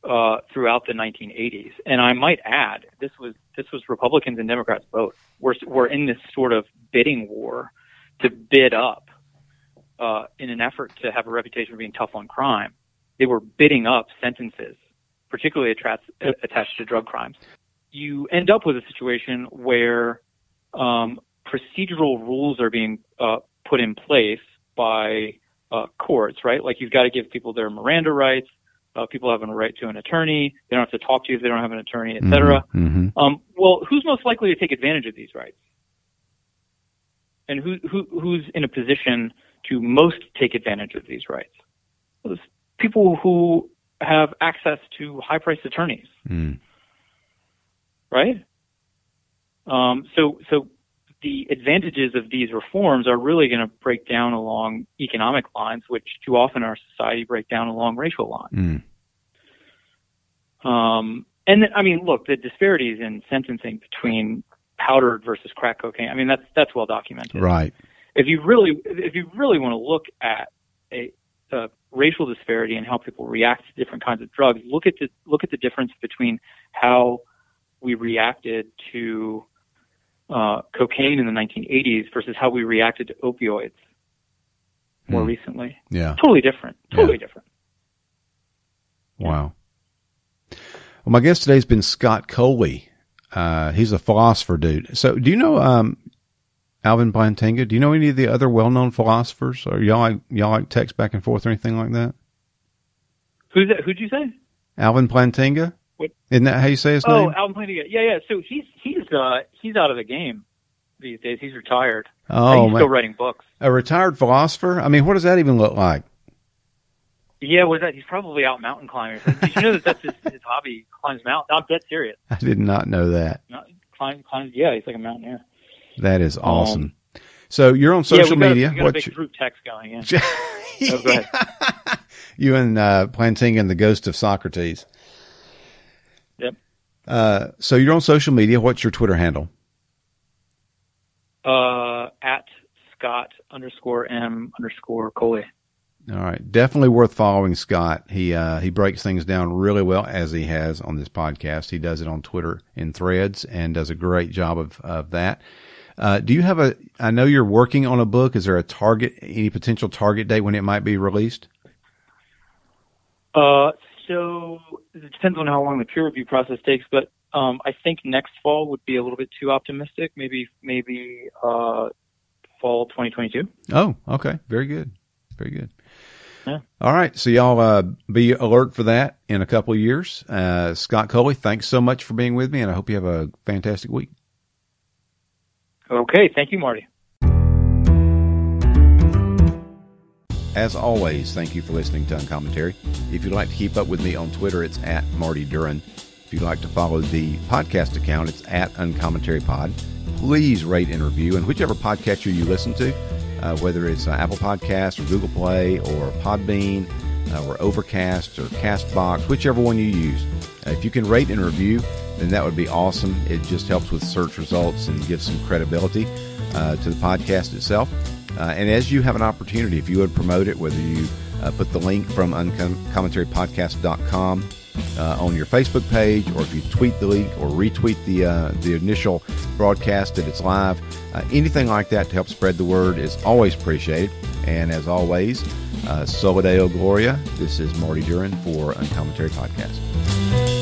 uh, throughout the 1980s, and I might add, this was this was Republicans and Democrats both. We're we're in this sort of bidding war to bid up uh, in an effort to have a reputation for being tough on crime. They were bidding up sentences, particularly attached, attached to drug crimes. You end up with a situation where um, procedural rules are being uh, put in place by uh, courts, right? Like you've got to give people their Miranda rights. Uh, people have a right to an attorney. They don't have to talk to you if they don't have an attorney, et cetera. Mm-hmm. Um, well, who's most likely to take advantage of these rights? And who, who, who's in a position to most take advantage of these rights? Well, people who have access to high-priced attorneys, Mm. right? Um, so, so the advantages of these reforms are really going to break down along economic lines, which too often in our society break down along racial lines. Mm. Um, and then, I mean, look, the disparities in sentencing between powdered versus crack cocaine. I mean, that's that's well documented. Right. If you really, if you really want to look at a, a racial disparity and how people react to different kinds of drugs, look at the look at the difference between how we reacted to uh, cocaine in the 1980s versus how we reacted to opioids more Hmm. recently. Yeah. Totally different. Totally different. Wow. Well, my guest today's been Scott Coley. Uh, he's a philosopher dude. So, do you know um, Alvin Plantinga? Do you know any of the other well-known philosophers? Or y'all like y'all like text back and forth or anything like that? Who's that? Who'd you say? Alvin Plantinga. What? Isn't that how you say his Oh, name? Oh, Alvin Plantinga. Yeah, yeah. So he's he's uh he's out of the game these days. He's retired. Oh, he's man. still writing books. a retired philosopher. I mean, what does that even look like? Yeah, was that? He's probably out mountain climbing. Did you know that that's his, his hobby? He climbs mountains. I'm dead serious. I did not know that. Not, climb, climbs. Yeah, he's like a mountaineer. That is awesome. so you're on Um, yeah, social we got, media. We got a What's big group text going. Yeah. Oh, you and uh, Plantinga and the Ghost of Socrates. Uh, so you're on social media. What's your Twitter handle? Uh, at Scott underscore M underscore Coley. All right, definitely worth following Scott. He uh, he breaks things down really well as he has on this podcast. He does it on Twitter in threads and does a great job of of that. Uh, do you have a? I know you're working on a book. Is there a target, any potential target date when it might be released? Uh, so it depends on how long the peer review process takes, but um, I think next fall would be a little bit too optimistic. Maybe maybe uh, fall 2022. Oh, okay, very good, very good. Yeah. All right. So y'all uh, be alert for that in a couple of years. Uh, Scott Coley, thanks so much for being with me, and I hope you have a fantastic week. Okay. Thank you, Marty. As always, thank you for listening to Uncommentary. If you'd like to keep up with me on Twitter, it's at Marty Duran. If you'd like to follow the podcast account, it's at Uncommentary Pod. Please rate and review, and whichever podcatcher you listen to, uh, whether it's uh, Apple Podcasts or Google Play or Podbean uh, or Overcast or Castbox, whichever one you use. Uh, if you can rate and review, then that would be awesome. It just helps with search results and gives some credibility uh, to the podcast itself. Uh, and as you have an opportunity, if you would promote it, whether you put the link from uncommentarypodcast.com uh, on your Facebook page, or if you tweet the link or retweet the uh, the initial broadcast that it's live, uh, anything like that to help spread the word is always appreciated. And as always, uh, Deo Gloria. This is Marty Duran for Uncommentary Podcast.